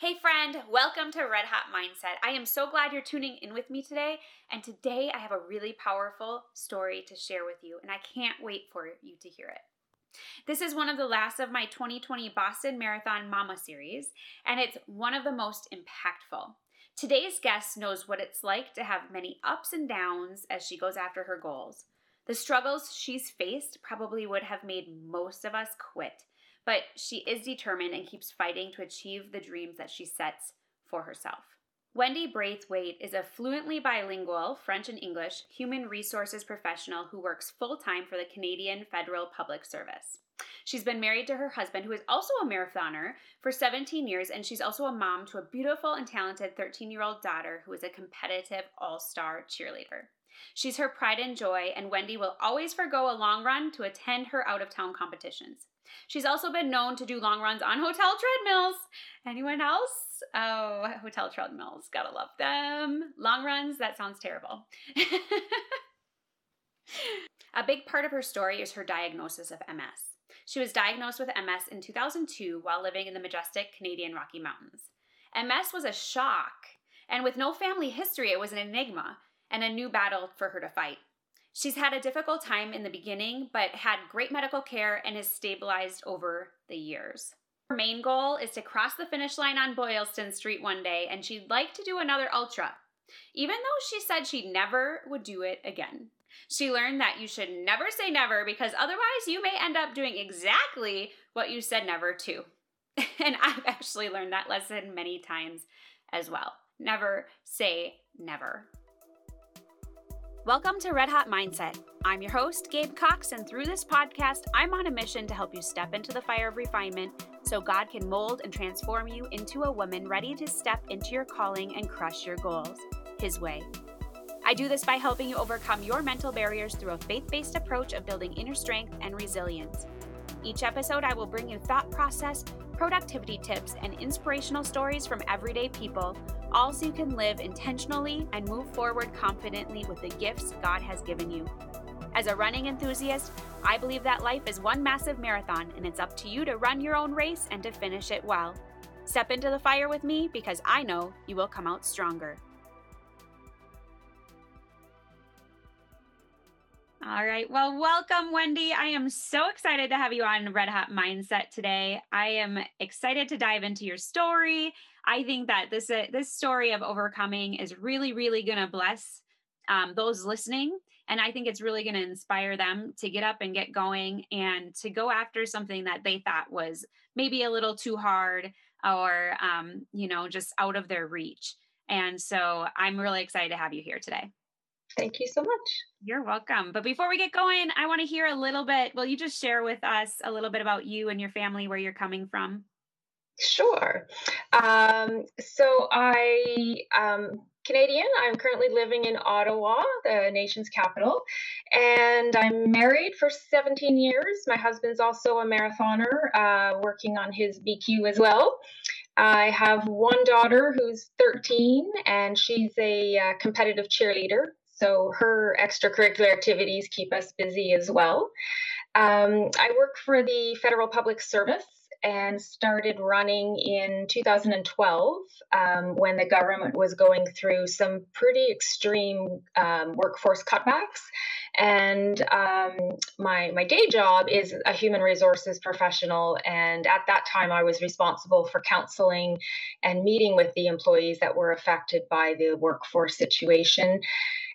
Hey, friend, welcome to Red Hot Mindset. I am so glad you're tuning in with me today. And today I have a really powerful story to share with you, and I can't wait for you to hear it. This is one of the last of my 2020 Boston Marathon Mama series, and it's one of the most impactful. Today's guest knows what it's like to have many ups and downs as she goes after her goals. The struggles she's faced probably would have made most of us quit but she is determined and keeps fighting to achieve the dreams that she sets for herself. Wendy Braithwaite is a fluently bilingual French and English human resources professional who works full time for the Canadian Federal Public Service. She's been married to her husband, who is also a marathoner, for 17 years, and she's also a mom to a beautiful and talented 13 year old daughter who is a competitive all star cheerleader. She's her pride and joy, and Wendy will always forego a long run to attend her out of town competitions. She's also been known to do long runs on hotel treadmills. Anyone else? Oh, hotel treadmills. Gotta love them. Long runs, that sounds terrible. A big part of her story is her diagnosis of MS. She was diagnosed with MS in 2002 while living in the majestic Canadian Rocky Mountains. MS was a shock, and with no family history, it was an enigma and a new battle for her to fight. She's had a difficult time in the beginning, but had great medical care and has stabilized over the years. Her main goal is to cross the finish line on Boylston Street one day, and she'd like to do another ultra, even though she said she never would do it again. She learned that you should never say never because otherwise you may end up doing exactly what you said never to. and I've actually learned that lesson many times as well. Never say never. Welcome to Red Hot Mindset. I'm your host, Gabe Cox, and through this podcast, I'm on a mission to help you step into the fire of refinement so God can mold and transform you into a woman ready to step into your calling and crush your goals His way. I do this by helping you overcome your mental barriers through a faith based approach of building inner strength and resilience. Each episode, I will bring you thought process, productivity tips, and inspirational stories from everyday people all so you can live intentionally and move forward confidently with the gifts God has given you. As a running enthusiast, I believe that life is one massive marathon and it's up to you to run your own race and to finish it well. Step into the fire with me because I know you will come out stronger. All right. Well, welcome, Wendy. I am so excited to have you on Red Hot Mindset today. I am excited to dive into your story I think that this uh, this story of overcoming is really, really going to bless um, those listening, and I think it's really going to inspire them to get up and get going and to go after something that they thought was maybe a little too hard or um, you know just out of their reach. And so I'm really excited to have you here today. Thank you so much. You're welcome. But before we get going, I want to hear a little bit. Will you just share with us a little bit about you and your family, where you're coming from? Sure. Um, so I um, Canadian. I'm currently living in Ottawa, the nation's capital, and I'm married for 17 years. My husband's also a marathoner, uh, working on his BQ as well. I have one daughter who's 13, and she's a uh, competitive cheerleader. So her extracurricular activities keep us busy as well. Um, I work for the Federal Public Service and started running in 2012 um, when the government was going through some pretty extreme um, workforce cutbacks. And um, my my day job is a human resources professional, and at that time I was responsible for counseling and meeting with the employees that were affected by the workforce situation.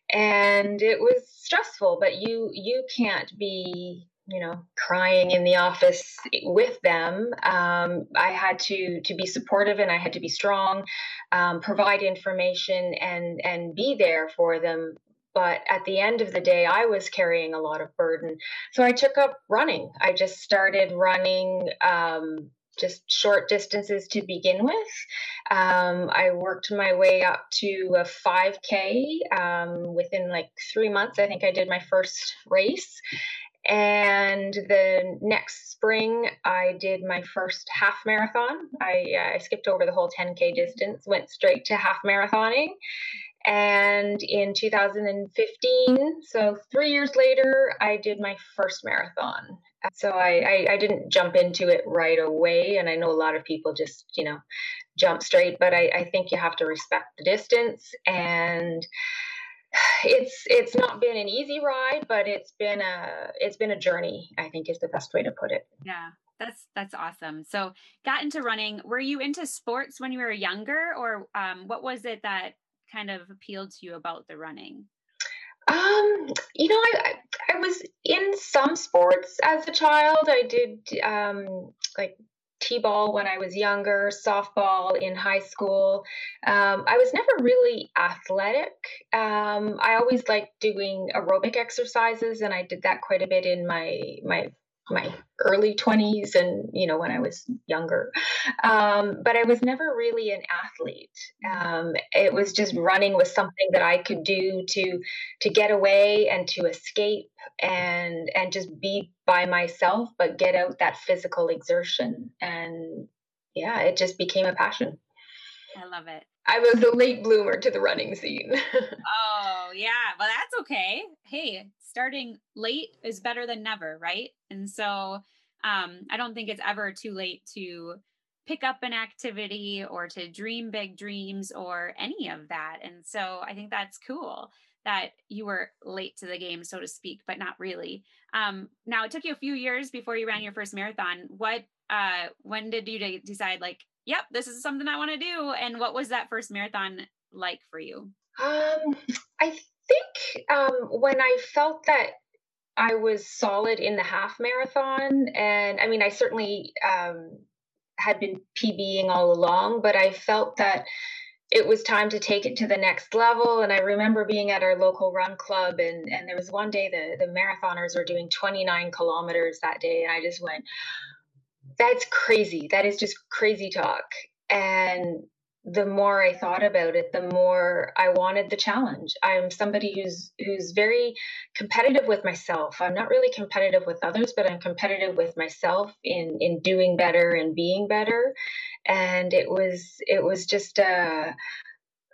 And it was stressful, but you you can't be you know crying in the office with them um, i had to to be supportive and i had to be strong um, provide information and and be there for them but at the end of the day i was carrying a lot of burden so i took up running i just started running um, just short distances to begin with. Um, I worked my way up to a 5K um, within like three months. I think I did my first race. And the next spring, I did my first half marathon. I, I skipped over the whole 10K distance, went straight to half marathoning. And in 2015, so three years later, I did my first marathon. So I, I, I, didn't jump into it right away. And I know a lot of people just, you know, jump straight, but I, I think you have to respect the distance and it's it's not been an easy ride, but it's been a it's been a journey. I think is the best way to put it. Yeah, that's that's awesome. So, got into running. Were you into sports when you were younger, or um, what was it that kind of appealed to you about the running? Um, you know, I, I was in some sports as a child. I did um, like t-ball when I was younger, softball in high school. Um, I was never really athletic. Um, I always liked doing aerobic exercises, and I did that quite a bit in my my my early 20s and you know when i was younger. Um, but i was never really an athlete. Um, it was just running was something that i could do to to get away and to escape and and just be by myself but get out that physical exertion. And yeah it just became a passion i love it I was a late bloomer to the running scene. oh, yeah. Well, that's okay. Hey, starting late is better than never, right? And so um, I don't think it's ever too late to pick up an activity or to dream big dreams or any of that. And so I think that's cool that you were late to the game, so to speak, but not really. Um, now it took you a few years before you ran your first marathon. What, uh, when did you decide like, yep, this is something I want to do. And what was that first marathon like for you? Um, I think um, when I felt that I was solid in the half marathon, and I mean, I certainly um, had been PBing all along, but I felt that it was time to take it to the next level. And I remember being at our local run club, and and there was one day the the marathoners were doing 29 kilometers that day, and I just went, that's crazy. That is just crazy talk. And the more I thought about it, the more I wanted the challenge. I'm somebody who's who's very competitive with myself. I'm not really competitive with others, but I'm competitive with myself in in doing better and being better. And it was it was just a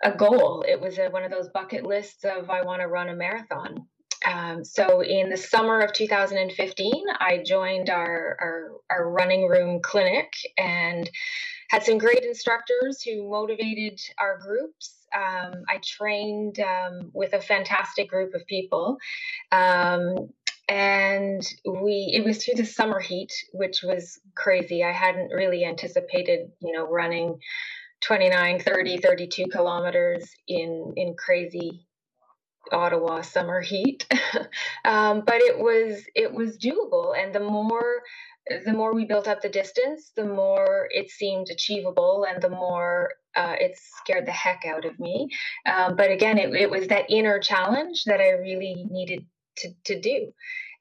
a goal. It was a, one of those bucket lists of I want to run a marathon. Um, so in the summer of 2015, I joined our, our, our running room clinic and had some great instructors who motivated our groups. Um, I trained um, with a fantastic group of people. Um, and we it was through the summer heat which was crazy i hadn't really anticipated you know running 29 30 32 kilometers in in crazy Ottawa summer heat, um, but it was it was doable, and the more the more we built up the distance, the more it seemed achievable, and the more uh, it scared the heck out of me. Um, but again, it, it was that inner challenge that I really needed to to do.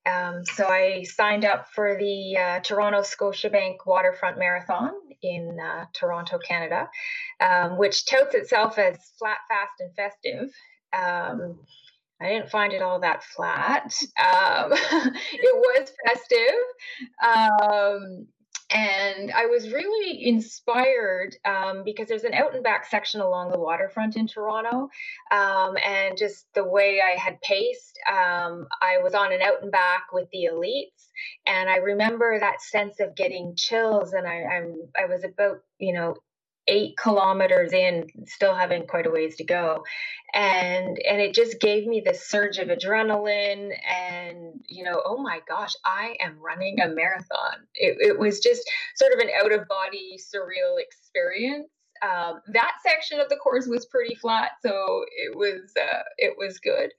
Um, so I signed up for the uh, Toronto Scotiabank Waterfront Marathon in uh, Toronto, Canada, um, which touts itself as flat, fast, and festive. Um, I didn't find it all that flat. Um, it was festive. Um, and I was really inspired um, because there's an out and back section along the waterfront in Toronto. Um, and just the way I had paced, um, I was on an out and back with the elites. And I remember that sense of getting chills. And I, I'm, I was about, you know, eight kilometers in, still having quite a ways to go. And and it just gave me this surge of adrenaline and you know, oh my gosh, I am running a marathon. It, it was just sort of an out of body surreal experience. Um, that section of the course was pretty flat, so it was uh, it was good.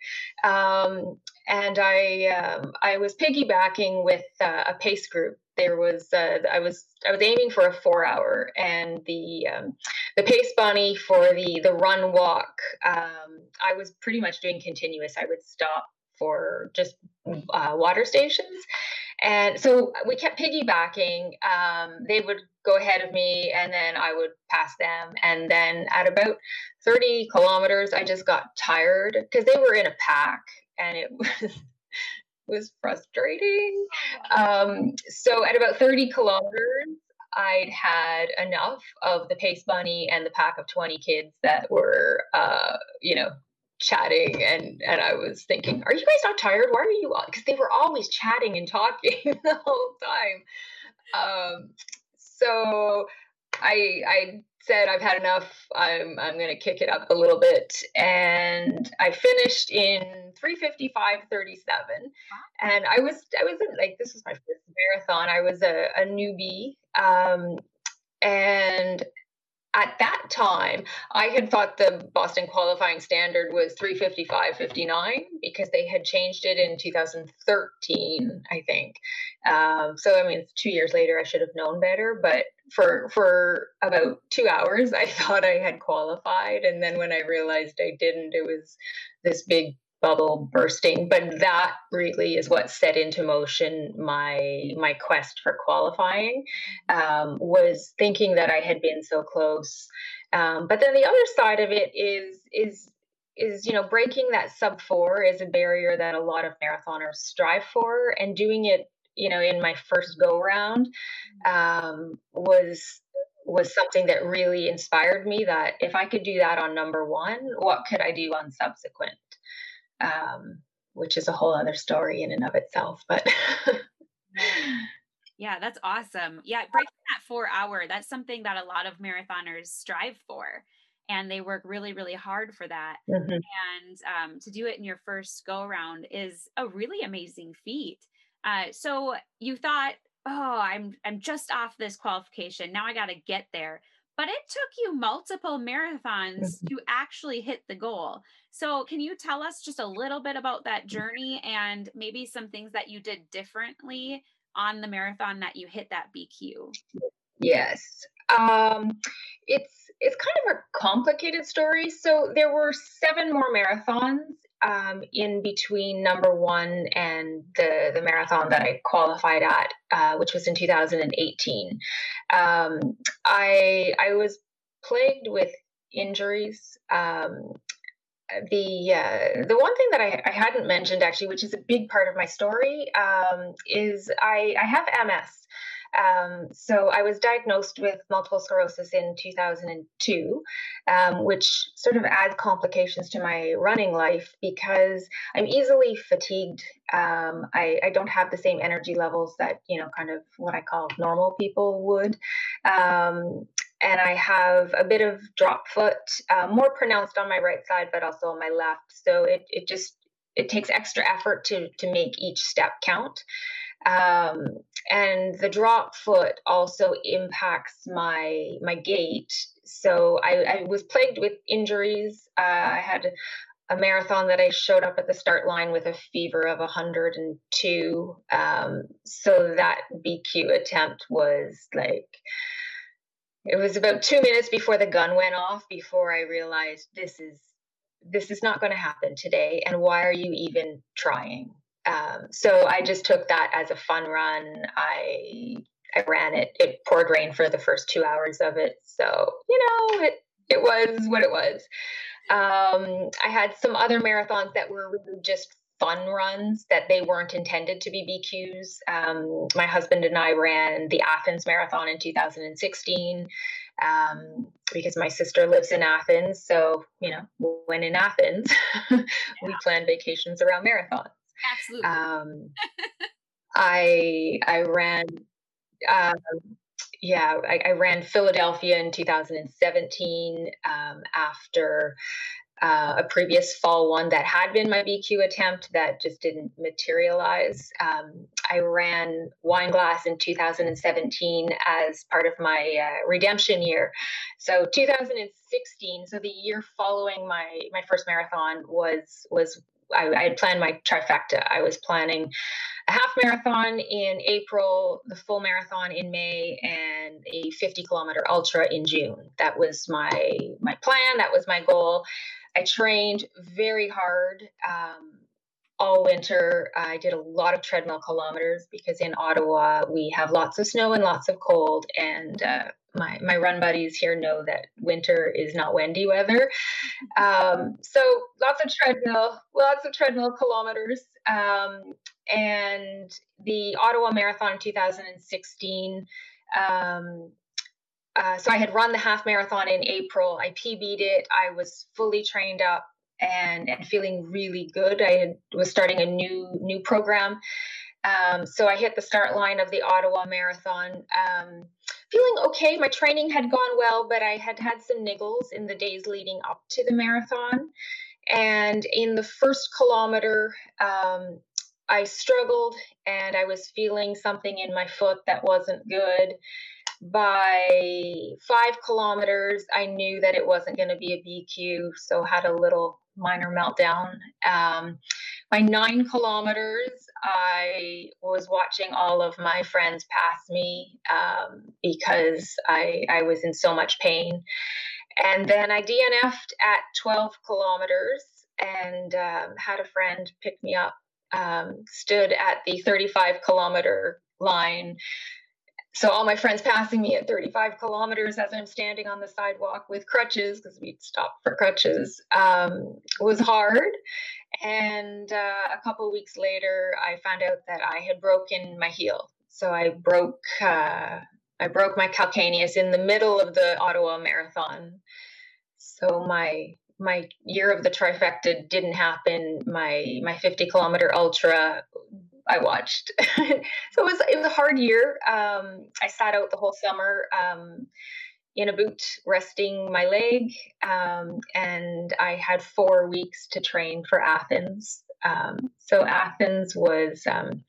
Um, and I um, I was piggybacking with uh, a pace group there was uh, I was I was aiming for a four hour, and the um, the pace bunny for the the run walk. Um, I was pretty much doing continuous. I would stop for just uh, water stations, and so we kept piggybacking. Um, they would go ahead of me, and then I would pass them, and then at about thirty kilometers, I just got tired because they were in a pack, and it was was frustrating. Um, so at about 30 kilometers, I'd had enough of the pace bunny and the pack of 20 kids that were, uh, you know, chatting and and I was thinking, are you guys not tired? Why are you? Because they were always chatting and talking the whole time. Um, so I I said I've had enough. I'm I'm gonna kick it up a little bit, and I finished in 355.37. And I was I was like this was my first marathon. I was a, a newbie, um, and at that time, I had thought the Boston qualifying standard was 355.59 because they had changed it in 2013, I think. Um, so, I mean, two years later, I should have known better. But for for about two hours, I thought I had qualified, and then when I realized I didn't, it was this big bubble bursting. But that really is what set into motion my my quest for qualifying um, was thinking that i had been so close. Um, but then the other side of it is is is you know breaking that sub four is a barrier that a lot of marathoners strive for and doing it you know in my first go round um, was was something that really inspired me that if i could do that on number one what could i do on subsequent um, which is a whole other story in and of itself. But yeah, that's awesome. Yeah, breaking that four hour, that's something that a lot of marathoners strive for. And they work really, really hard for that. Mm-hmm. And um, to do it in your first go around is a really amazing feat. Uh, so you thought, oh, I'm I'm just off this qualification. Now I got to get there but it took you multiple marathons mm-hmm. to actually hit the goal. So, can you tell us just a little bit about that journey and maybe some things that you did differently on the marathon that you hit that BQ? Yes. Um, it's it's kind of a complicated story. So there were seven more marathons um, in between number one and the the marathon that I qualified at, uh, which was in 2018. Um, I I was plagued with injuries. Um, the uh, the one thing that I, I, hadn't mentioned actually, which is a big part of my story, um, is I, I have MS. Um, so I was diagnosed with multiple sclerosis in 2002, um, which sort of adds complications to my running life because I'm easily fatigued. Um, I, I, don't have the same energy levels that, you know, kind of what I call normal people would. Um, and I have a bit of drop foot, uh, more pronounced on my right side, but also on my left. So it, it just it takes extra effort to to make each step count. Um, and the drop foot also impacts my my gait. So I, I was plagued with injuries. Uh, I had a marathon that I showed up at the start line with a fever of 102. Um, so that BQ attempt was like, it was about two minutes before the gun went off before I realized this is this is not going to happen today. And why are you even trying? Um, so I just took that as a fun run. I I ran it. It poured rain for the first two hours of it, so you know it it was what it was. Um, I had some other marathons that were really just fun runs that they weren't intended to be BQs. Um, my husband and I ran the Athens Marathon in 2016 um, because my sister lives in Athens. So, you know, when in Athens, yeah. we plan vacations around marathons. Absolutely. Um, I I ran. Um, yeah, I, I, ran Philadelphia in 2017 um, after uh, a previous fall one that had been my BQ attempt that just didn't materialize. Um, I ran Wineglass in 2017 as part of my uh, redemption year. So 2016, so the year following my my first marathon was was I, I, had planned my trifecta. I was planning a half marathon in April, the full marathon in May, and a 50 kilometer ultra in June. That was my my plan. That was my goal. I trained very hard. Um, all winter. I did a lot of treadmill kilometers because in Ottawa we have lots of snow and lots of cold, and uh, my my run buddies here know that winter is not Wendy weather. Um, so lots of treadmill, lots of treadmill kilometers, um, and the Ottawa Marathon in 2016. Um, uh, so I had run the half marathon in April. I PB'd it. I was fully trained up and and feeling really good. I had, was starting a new new program Um, so I hit the start line of the Ottawa Marathon. Um, feeling okay. My training had gone well, but I had had some niggles in the days leading up to the marathon. And in the first kilometer, um, I struggled and I was feeling something in my foot that wasn't good. By five kilometers, I knew that it wasn't going to be a BQ, so had a little minor meltdown. Um, by nine kilometers, I was watching all of my friends pass me um, because I, I was in so much pain. And then I DNF'd at 12 kilometers and um, had a friend pick me up, um, stood at the 35 kilometer line. So all my friends passing me at 35 kilometers as I'm standing on the sidewalk with crutches because we'd stopped for crutches um, was hard. And uh, a couple weeks later, I found out that I had broken my heel. So I broke uh, I broke my calcaneus in the middle of the Ottawa Marathon. So my my year of the trifecta didn't happen. My my 50 kilometer ultra I watched. so it was it was a hard year. Um, I sat out the whole summer um, in a boot, resting my leg, um, and I had four weeks to train for Athens. Um, so Athens was um,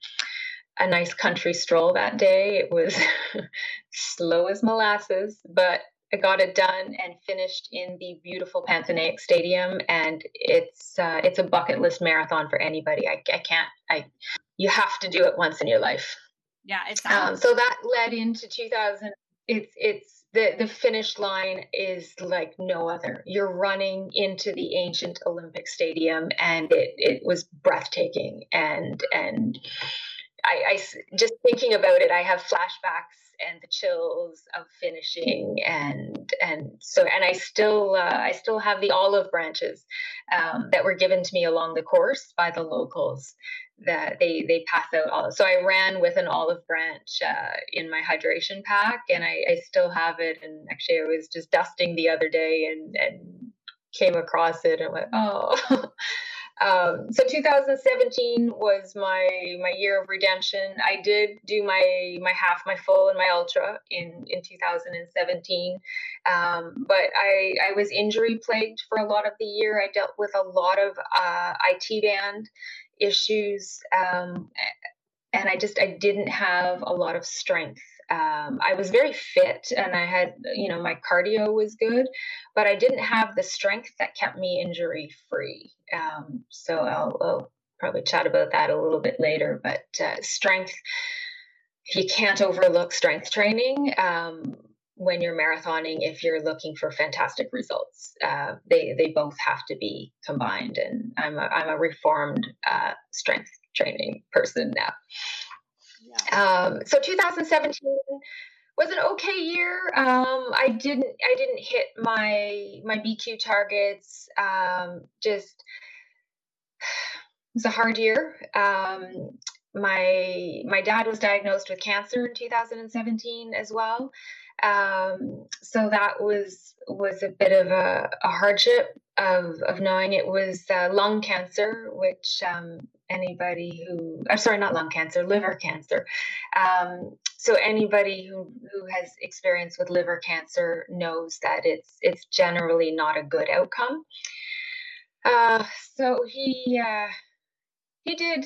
a nice country stroll that day. It was slow as molasses, but I got it done and finished in the beautiful Panathinaikos Stadium, and it's uh, it's a bucket list marathon for anybody. I, I can't. I you have to do it once in your life. Yeah, it's um, so that led into 2000. It's it's the the finish line is like no other. You're running into the ancient Olympic Stadium, and it it was breathtaking and and I, I just thinking about it, I have flashbacks and the chills of finishing and and so and I still uh, I still have the olive branches um, that were given to me along the course by the locals that they they pass out all so I ran with an olive branch uh, in my hydration pack and I, I still have it and actually I was just dusting the other day and and came across it and went oh Um, so 2017 was my my year of redemption. I did do my my half, my full, and my ultra in in 2017, um, but I I was injury plagued for a lot of the year. I dealt with a lot of uh, IT band issues, um, and I just I didn't have a lot of strength um, I was very fit and I had, you know, my cardio was good, but I didn't have the strength that kept me injury free. Um, so I'll, I'll, probably chat about that a little bit later. But uh, strength, you can't overlook strength training. Um, when you're marathoning, if you're looking for fantastic results, uh, they they both have to be combined. And I'm a, I'm a reformed uh, strength training person now. Um, so 2017 was an okay year. Um, I didn't I didn't hit my my BQ targets. Um, just it was a hard year. Um, my my dad was diagnosed with cancer in 2017 as well. Um, so that was was a bit of a, a hardship of of knowing it was uh, lung cancer, which um, anybody who I'm sorry, not lung cancer, liver cancer. Um, so anybody who who has experience with liver cancer knows that it's it's generally not a good outcome. Uh, so he uh, he did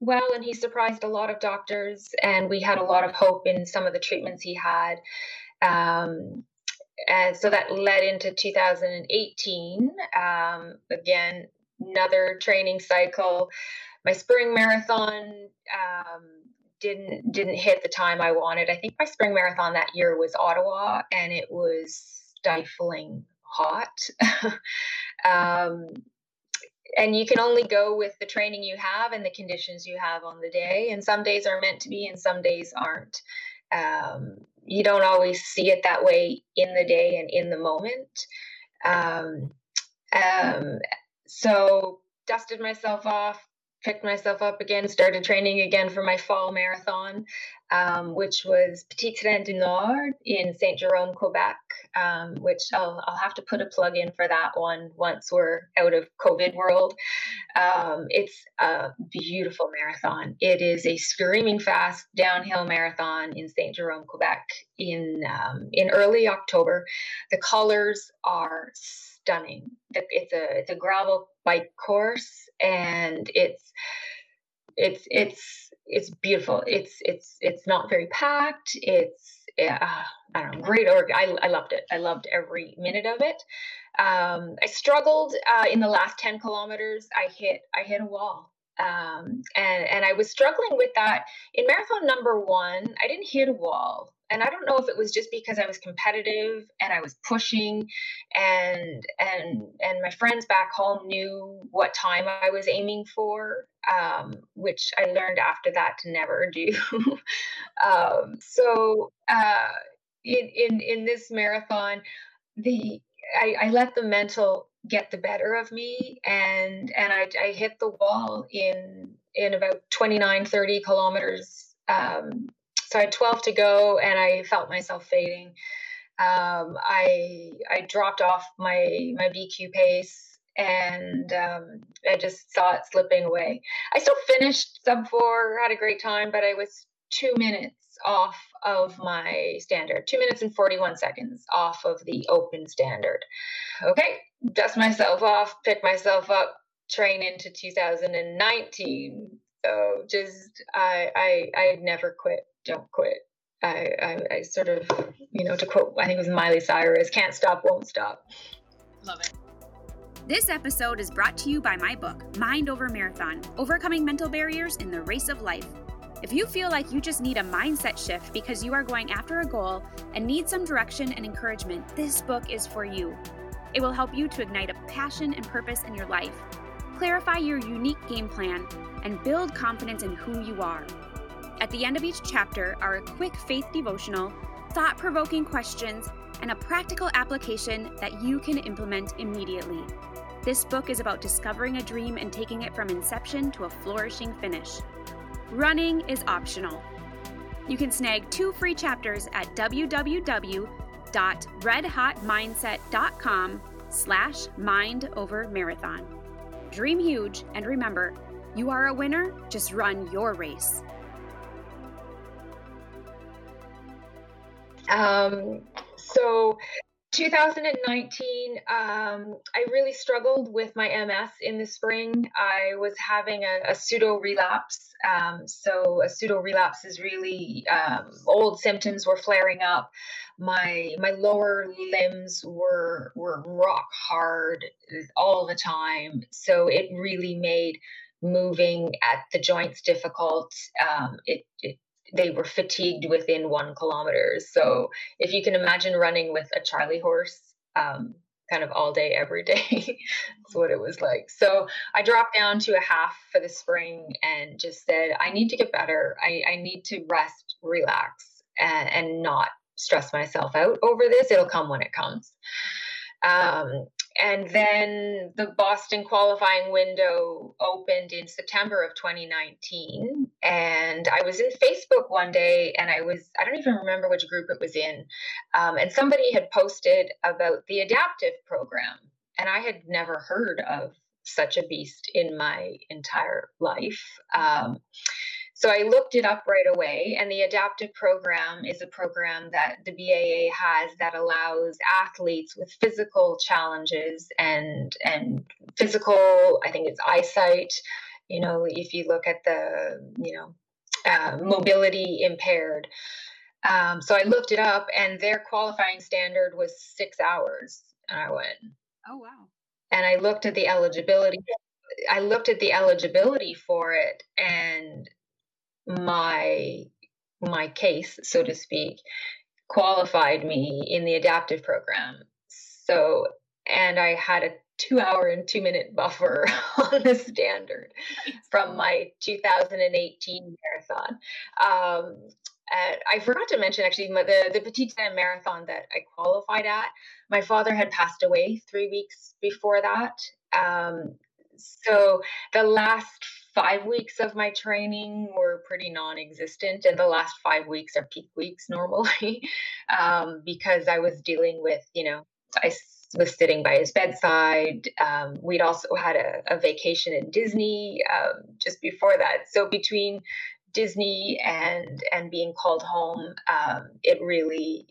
well, and he surprised a lot of doctors, and we had a lot of hope in some of the treatments he had. Um, and so that led into 2018. Um, again, another training cycle. My spring marathon um, didn't didn't hit the time I wanted. I think my spring marathon that year was Ottawa, and it was stifling hot. um, and you can only go with the training you have and the conditions you have on the day. And some days are meant to be, and some days aren't. Um, you don't always see it that way in the day and in the moment. Um, um, so dusted myself off, picked myself up again, started training again for my fall marathon, um, which was Petit Train du Nord in Saint Jerome, Quebec, um, which I'll, I'll have to put a plug in for that one once we're out of COVID world. Um, it's a beautiful marathon. It is a screaming fast downhill marathon in Saint Jerome, Quebec in, um, in early October. The colors are stunning. It's a it's a gravel bike course, and it's it's it's it's beautiful. It's it's it's not very packed. It's uh, I don't know, great org. I I loved it. I loved every minute of it. Um, I struggled uh, in the last ten kilometers. I hit I hit a wall. Um, and and I was struggling with that in marathon number one. I didn't hit a wall and I don't know if it was just because I was competitive and I was pushing and and and my friends back home knew what time I was aiming for um, which I learned after that to never do um, so uh, in in in this marathon the I, I let the mental get the better of me and and I, I hit the wall in in about 29 30 kilometers um, so I had 12 to go and I felt myself fading. Um, I I dropped off my my BQ pace and um, I just saw it slipping away. I still finished sub four, had a great time, but I was two minutes off of my standard, two minutes and 41 seconds off of the open standard. Okay, dust myself off, pick myself up, train into 2019. So just I I I never quit don't quit. I, I, I sort of, you know, to quote, I think it was Miley Cyrus, can't stop, won't stop. Love it. This episode is brought to you by my book, Mind Over Marathon Overcoming Mental Barriers in the Race of Life. If you feel like you just need a mindset shift because you are going after a goal and need some direction and encouragement, this book is for you. It will help you to ignite a passion and purpose in your life, clarify your unique game plan, and build confidence in who you are. At the end of each chapter are a quick faith devotional, thought provoking questions, and a practical application that you can implement immediately. This book is about discovering a dream and taking it from inception to a flourishing finish. Running is optional. You can snag two free chapters at www.redhotmindset.com slash mind over marathon. Dream huge and remember, you are a winner, just run your race. Um, so 2019, um, I really struggled with my MS in the spring. I was having a, a pseudo relapse. Um, so a pseudo relapse is really um, old symptoms were flaring up. My my lower limbs were were rock hard all the time. So it really made moving at the joints difficult. Um, it, it they were fatigued within one kilometer. So if you can imagine running with a Charlie horse, um, kind of all day, every day, that's what it was like. So I dropped down to a half for the spring and just said, I need to get better. I, I need to rest, relax, and, and not stress myself out over this. It'll come when it comes. Um, and then the Boston qualifying window opened in September of 2019. And I was in Facebook one day and I was, I don't even remember which group it was in. Um, and somebody had posted about the adaptive program. And I had never heard of such a beast in my entire life. Um, so I looked it up right away, and the adaptive program is a program that the BAA has that allows athletes with physical challenges and and physical, I think it's eyesight. You know, if you look at the you know uh, mobility impaired. Um, so I looked it up, and their qualifying standard was six hours, and I went, "Oh wow!" And I looked at the eligibility. I looked at the eligibility for it, and my my case, so to speak, qualified me in the adaptive program. So, and I had a two hour and two minute buffer on the standard from my 2018 marathon. Um, I forgot to mention actually the the Petite Marathon that I qualified at. My father had passed away three weeks before that, um, so the last five weeks of my training were pretty non-existent and the last five weeks are peak weeks normally um, because i was dealing with you know i was sitting by his bedside. Um, we'd also had a, a vacation in disney um, just before that. So between disney and and being called home um, it really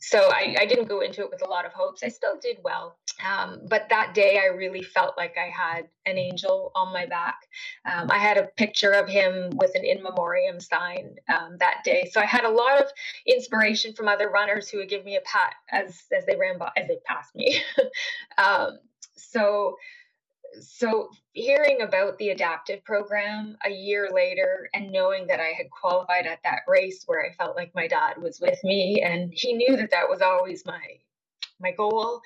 so I, I, didn't go into it with a lot of hopes. I still did well. Um, but that day, I really felt like I had an angel on my back. Um, I had a picture of him with an in memoriam sign um, that day. So I had a lot of inspiration from other runners who would give me a pat as, as they ran by, as they passed me. Um, so so hearing about the adaptive program a year later and knowing that I had qualified at that race where I felt like my dad was with me and he knew that that was always my my goal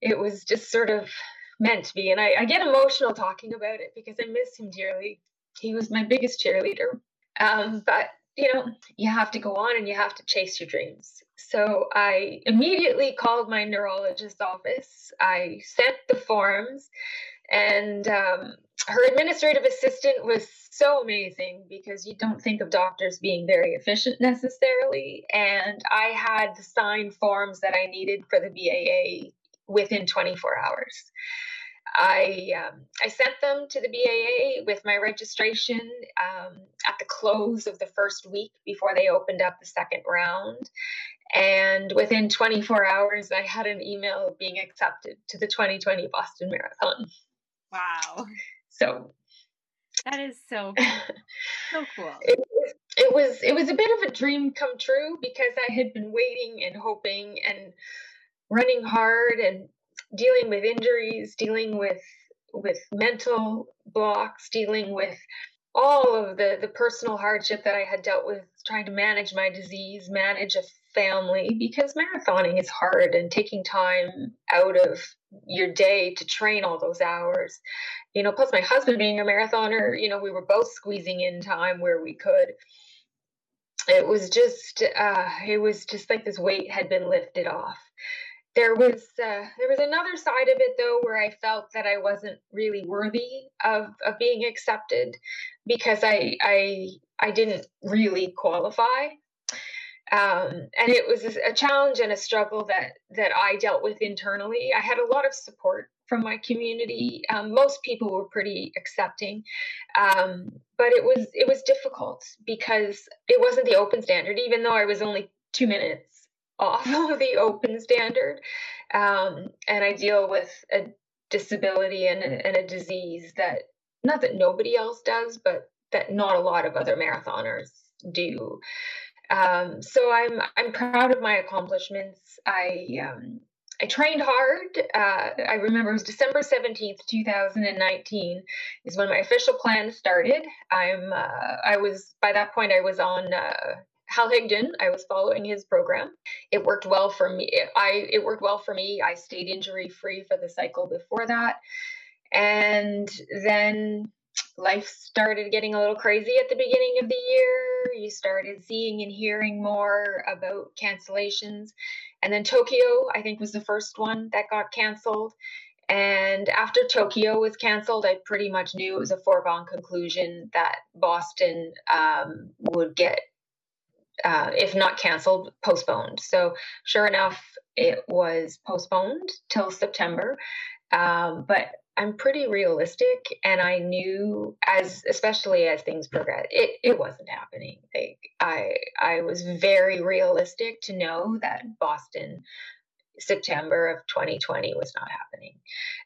it was just sort of meant to be. And I, I get emotional talking about it because I miss him dearly. He was my biggest cheerleader. Um, but you know you have to go on and you have to chase your dreams. So I immediately called my neurologist's office. I sent the forms and um, her administrative assistant was so amazing because you don't think of doctors being very efficient necessarily. And I had the signed forms that I needed for the BAA within 24 hours. I um, I sent them to the BAA with my registration um, at the close of the first week before they opened up the second round, and within 24 hours, I had an email being accepted to the 2020 Boston Marathon. Wow. So that is so cool. so cool. It was, it was it was a bit of a dream come true because I had been waiting and hoping and running hard and dealing with injuries, dealing with with mental blocks, dealing with all of the the personal hardship that I had dealt with trying to manage my disease, manage a family because marathoning is hard and taking time out of your day to train all those hours. You know, plus my husband being a marathoner, you know, we were both squeezing in time where we could. It was just uh it was just like this weight had been lifted off. There was uh, there was another side of it though where I felt that I wasn't really worthy of of being accepted because I I I didn't really qualify um, and it was a challenge and a struggle that that I dealt with internally. I had a lot of support from my community. Um, most people were pretty accepting, um, but it was it was difficult because it wasn't the open standard. Even though I was only two minutes off of the open standard, um, and I deal with a disability and a, and a disease that not that nobody else does, but that not a lot of other marathoners do. Um, so I'm I'm proud of my accomplishments. I um, I trained hard. Uh, I remember it was December 17th, 2019 is when my official plan started. I'm uh, I was by that point I was on uh, Hal Higdon. I was following his program. It worked well for me. I it worked well for me. I stayed injury free for the cycle before that. And then life started getting a little crazy at the beginning of the year. You started seeing and hearing more about cancellations. And then Tokyo, I think, was the first one that got canceled. And after Tokyo was canceled, I pretty much knew it was a foregone conclusion that Boston um, would get, uh, if not canceled, postponed. So, sure enough, it was postponed till September. Um, but I'm pretty realistic and I knew as especially as things progressed it it wasn't happening. Like I I was very realistic to know that Boston September of 2020 was not happening.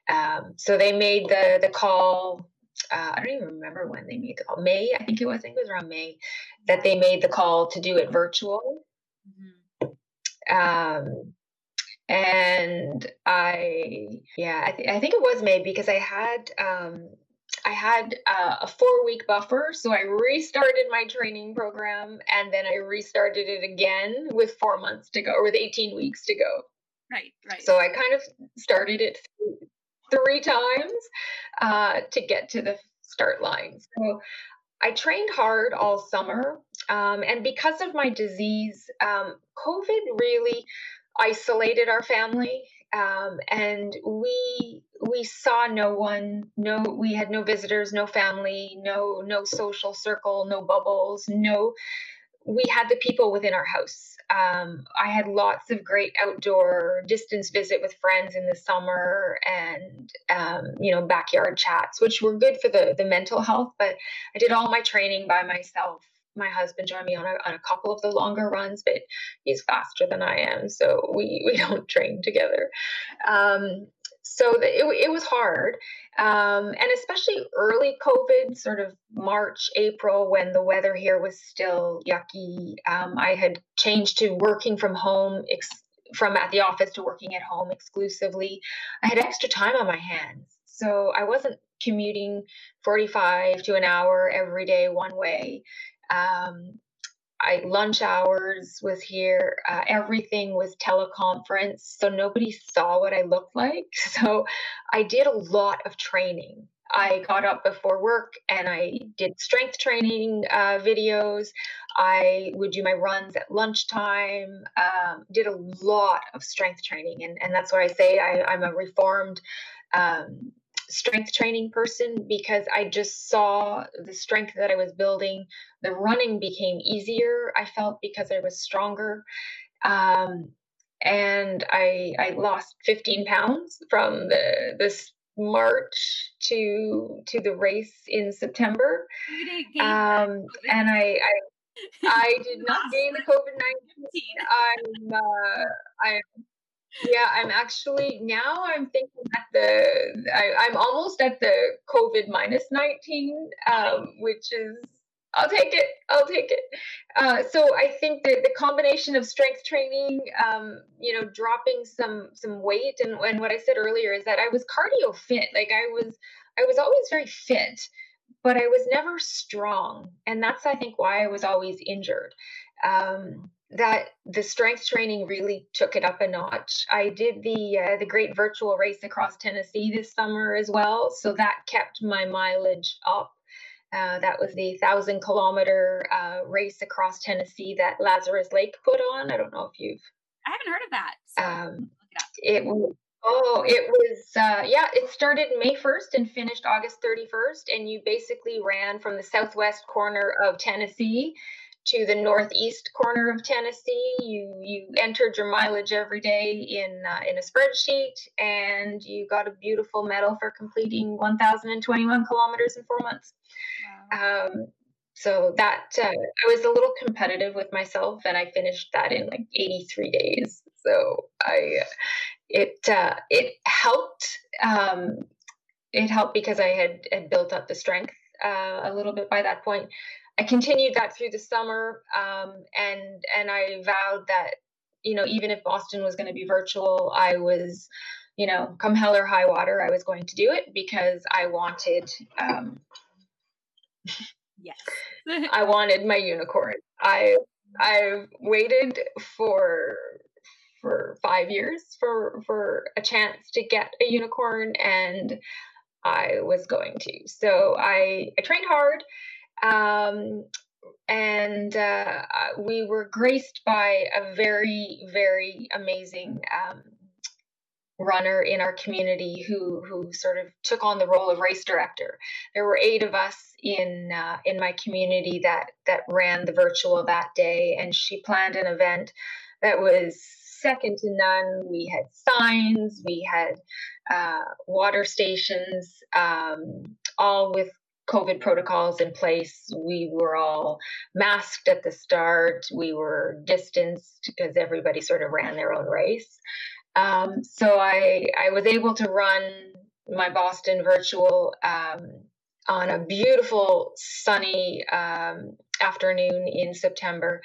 Um, so they made the the call uh, I don't even remember when they made the call. May, I think it was. I think it was around May that they made the call to do it virtual. Mm-hmm. Um, and I yeah I, th- I think it was May because I had um, I had uh, a four week buffer, so I restarted my training program and then I restarted it again with four months to go, or with 18 weeks to go. Right, right. So I kind of started it three times uh, to get to the start line. So I trained hard all summer. Um, and because of my disease, um, COVID really isolated our family um, and we we saw no one no we had no visitors no family no no social circle no bubbles no we had the people within our house. Um, i had lots of great outdoor distance visit with friends in the summer and um, you know backyard chats which were good for the the mental health but i did all my training by myself my husband joined me on a, on a couple of the longer runs, but he's faster than I am, so we we don't train together. Um, so the, it, it was hard, um, and especially early COVID, sort of March, April, when the weather here was still yucky. Um, I had changed to working from home. Ex- from at the office to working at home exclusively. I had extra time on my hands. So I wasn't commuting 45 to an hour every day one way. Um, I lunch hours was here. Uh, everything was teleconference, so nobody saw what I looked like. So I did a lot of training. I got up before work and I did strength training uh, videos. I would do my runs at lunchtime. Um, did a lot of strength training, and and that's why I say I, I'm a reformed um, strength training person because I just saw the strength that I was building. The running became easier, I felt, because I was stronger. Um, and I I lost 15 pounds from the this March to to the race in September. Um, and I, I I did not gain the COVID nineteen. I'm uh, I'm yeah, I'm actually now I'm thinking at the I, am almost at the COVID minus 19, um, which is I'll take it. I'll take it. Uh, so I think that the combination of strength training, um, you know, dropping some some weight, and, and what I said earlier is that I was cardio fit. Like I was, I was always very fit, but I was never strong, and that's I think why I was always injured. Um, that the strength training really took it up a notch. I did the uh, the great virtual race across Tennessee this summer as well, so that kept my mileage up. Uh, that was the thousand kilometer uh, race across Tennessee that Lazarus Lake put on. I don't know if you've. I haven't heard of that. So um, it, it was. Oh, it was, uh, yeah, it started May 1st and finished August 31st. And you basically ran from the southwest corner of Tennessee to the northeast corner of Tennessee. You you entered your mileage every day in uh, in a spreadsheet, and you got a beautiful medal for completing 1,021 kilometers in four months. Wow. Um, so that uh, I was a little competitive with myself, and I finished that in like 83 days. So I it uh, it helped. Um, it helped because I had, had built up the strength uh, a little bit by that point. I continued that through the summer, um, and and I vowed that you know even if Boston was going to be virtual, I was you know come hell or high water, I was going to do it because I wanted. Um, yes, I wanted my unicorn. I I've waited for for five years for for a chance to get a unicorn and I was going to. So I I trained hard um, and uh, we were graced by a very, very amazing um, runner in our community who who sort of took on the role of race director. There were eight of us in uh, in my community that that ran the virtual that day, and she planned an event that was second to none. We had signs, we had uh, water stations, um, all with COVID protocols in place. We were all masked at the start. We were distanced because everybody sort of ran their own race. Um, so I I was able to run my Boston virtual um, on a beautiful sunny um, afternoon in September.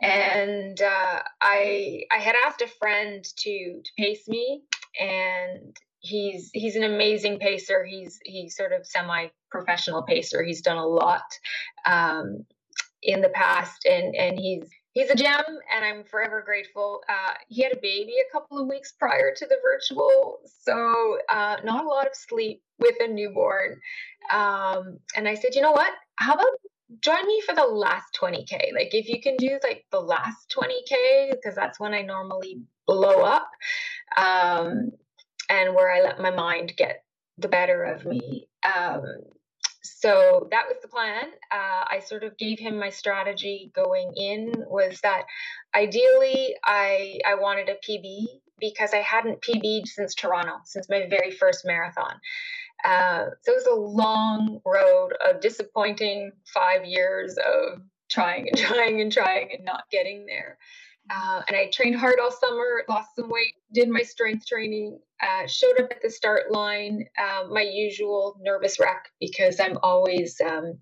And uh, I I had asked a friend to to pace me, and he's he's an amazing pacer. He's he's sort of semi professional pacer. He's done a lot um, in the past, and and he's he's a gem, and I'm forever grateful. Uh, he had a baby a couple of weeks prior to the virtual, so uh, not a lot of sleep with a newborn. Um, and I said, you know what? How about join me for the last 20k? Like if you can do like the last 20k, because that's when I normally blow up. Um, and where I let my mind get the better of me. Um, so that was the plan. Uh, I sort of gave him my strategy going in was that ideally I I wanted a PB because I hadn't PB'd since Toronto, since my very first marathon. Uh, so it was a long road, of disappointing five years of trying and trying and trying and not getting there. Uh, and I trained hard all summer, lost some weight, did my strength training, uh, showed up at the start line, uh, my usual nervous wreck because I'm always um,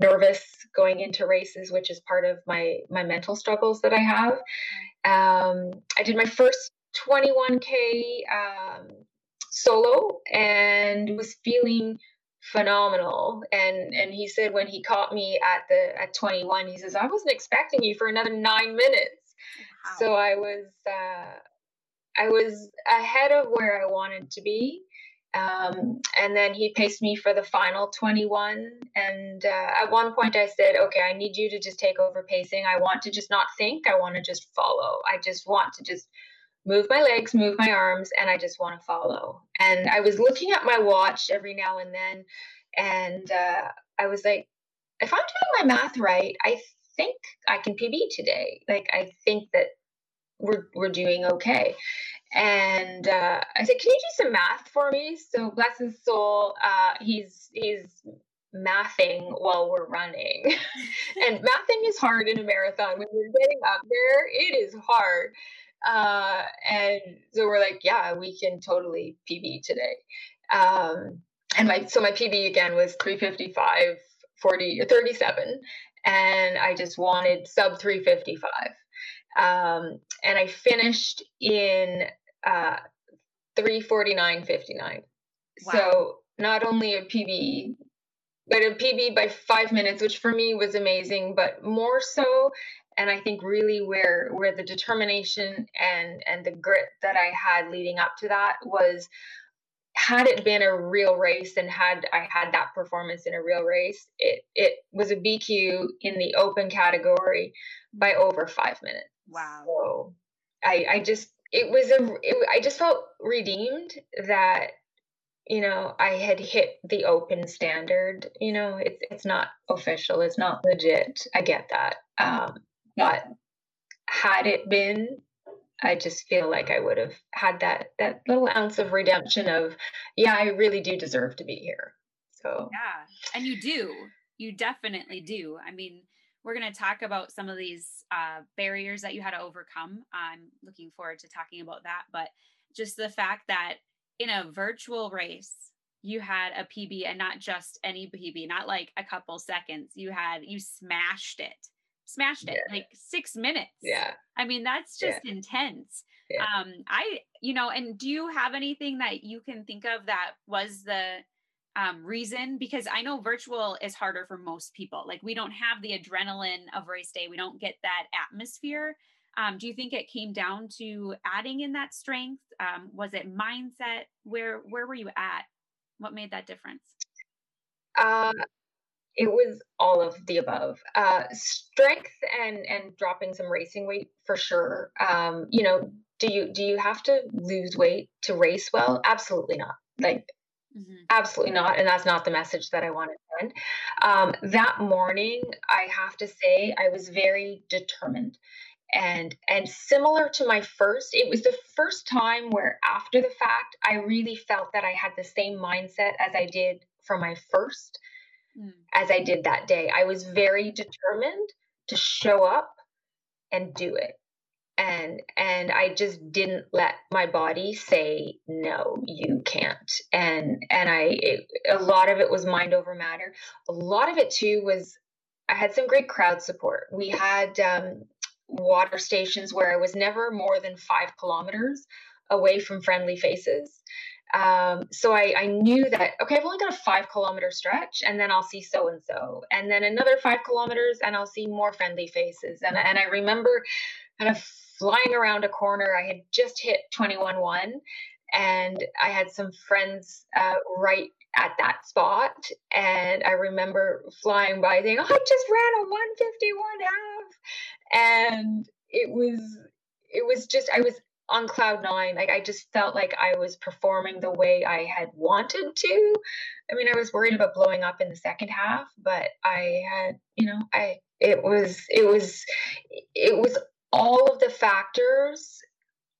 nervous going into races, which is part of my my mental struggles that I have. Um, I did my first 21k um, solo and was feeling phenomenal and and he said when he caught me at the at 21 he says i wasn't expecting you for another nine minutes so i was uh i was ahead of where i wanted to be um, and then he paced me for the final 21 and uh, at one point i said okay i need you to just take over pacing i want to just not think i want to just follow i just want to just move my legs, move my arms, and I just want to follow. And I was looking at my watch every now and then, and uh, I was like, if I'm doing my math right, I think I can PB today. Like, I think that we're we're doing okay. And uh, I said, can you do some math for me? So bless his soul, uh, he's he's mathing while we're running. and mathing is hard in a marathon. When you're getting up there, it is hard. Uh, and so we're like, yeah, we can totally PB today. Um, and my so my PB again was 355, 40, 37, and I just wanted sub 355. Um, and I finished in uh, 349.59. Wow. So not only a PB, but a PB by five minutes, which for me was amazing, but more so and I think really where where the determination and and the grit that I had leading up to that was had it been a real race and had I had that performance in a real race, it it was a BQ in the open category by over five minutes. Wow. So I I just it was a it, I just felt redeemed that you know I had hit the open standard. You know it's it's not official, it's not legit. I get that. Um, but had it been, I just feel like I would have had that that little ounce of redemption of, yeah, I really do deserve to be here. So yeah, and you do, you definitely do. I mean, we're going to talk about some of these uh, barriers that you had to overcome. I'm looking forward to talking about that, but just the fact that in a virtual race you had a PB and not just any PB, not like a couple seconds. You had you smashed it smashed it yeah. like six minutes. Yeah. I mean, that's just yeah. intense. Yeah. Um, I, you know, and do you have anything that you can think of that was the um, reason? Because I know virtual is harder for most people. Like we don't have the adrenaline of race day. We don't get that atmosphere. Um, do you think it came down to adding in that strength? Um, was it mindset? Where where were you at? What made that difference? Uh, it was all of the above uh, strength and and dropping some racing weight for sure um, you know do you do you have to lose weight to race well absolutely not like mm-hmm. absolutely not and that's not the message that i want to send um, that morning i have to say i was very determined and and similar to my first it was the first time where after the fact i really felt that i had the same mindset as i did for my first mm. as I did that day. I was very determined to show up and do it. And and I just didn't let my body say no, you can't. And and I it, a lot of it was mind over matter. A lot of it too was I had some great crowd support. We had um, water stations where I was never more than five kilometers away from friendly faces. Um, so I, I knew that, okay, I've only got a five kilometer stretch and then I'll see so and so. And then another five kilometers and I'll see more friendly faces. And, and I remember kind of flying around a corner. I had just hit 21 1 and I had some friends uh, right at that spot. And I remember flying by saying, oh, I just ran a 151 half. And it was, it was just, I was on cloud nine. Like I just felt like I was performing the way I had wanted to. I mean, I was worried about blowing up in the second half, but I had, you know, I it was it was it was all of the factors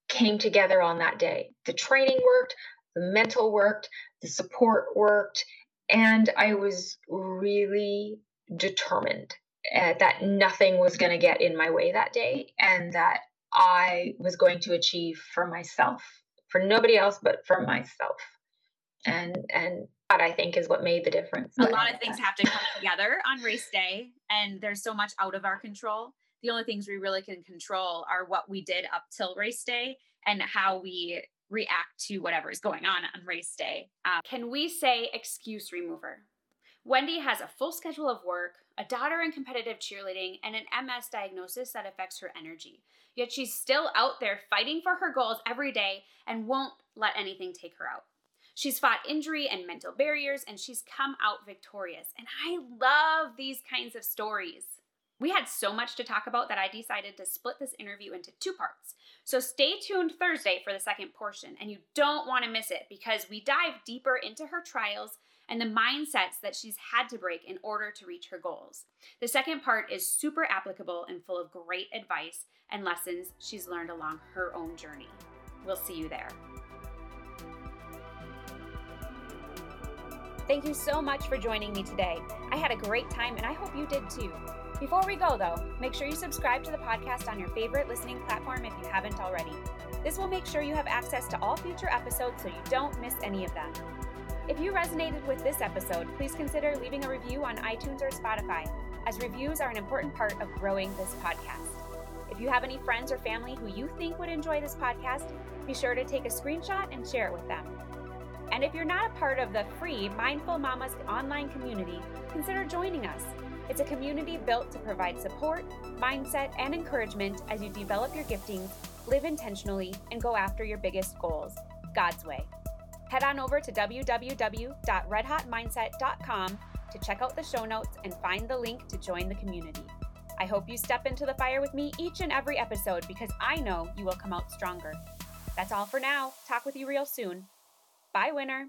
came together on that day. The training worked, the mental worked, the support worked, and I was really determined uh, that nothing was going to get in my way that day and that I was going to achieve for myself, for nobody else but for myself. And and that I think is what made the difference. A lot of things have to come together on race day and there's so much out of our control. The only things we really can control are what we did up till race day and how we react to whatever is going on on race day. Um, can we say excuse remover? Wendy has a full schedule of work, a daughter in competitive cheerleading, and an MS diagnosis that affects her energy. Yet she's still out there fighting for her goals every day and won't let anything take her out. She's fought injury and mental barriers, and she's come out victorious. And I love these kinds of stories. We had so much to talk about that I decided to split this interview into two parts. So stay tuned Thursday for the second portion, and you don't want to miss it because we dive deeper into her trials and the mindsets that she's had to break in order to reach her goals. The second part is super applicable and full of great advice and lessons she's learned along her own journey. We'll see you there. Thank you so much for joining me today. I had a great time and I hope you did too. Before we go, though, make sure you subscribe to the podcast on your favorite listening platform if you haven't already. This will make sure you have access to all future episodes so you don't miss any of them. If you resonated with this episode, please consider leaving a review on iTunes or Spotify, as reviews are an important part of growing this podcast. If you have any friends or family who you think would enjoy this podcast, be sure to take a screenshot and share it with them. And if you're not a part of the free Mindful Mamas online community, consider joining us. It's a community built to provide support, mindset, and encouragement as you develop your giftings, live intentionally, and go after your biggest goals God's way. Head on over to www.redhotmindset.com to check out the show notes and find the link to join the community. I hope you step into the fire with me each and every episode because I know you will come out stronger. That's all for now. Talk with you real soon. Bye, winner.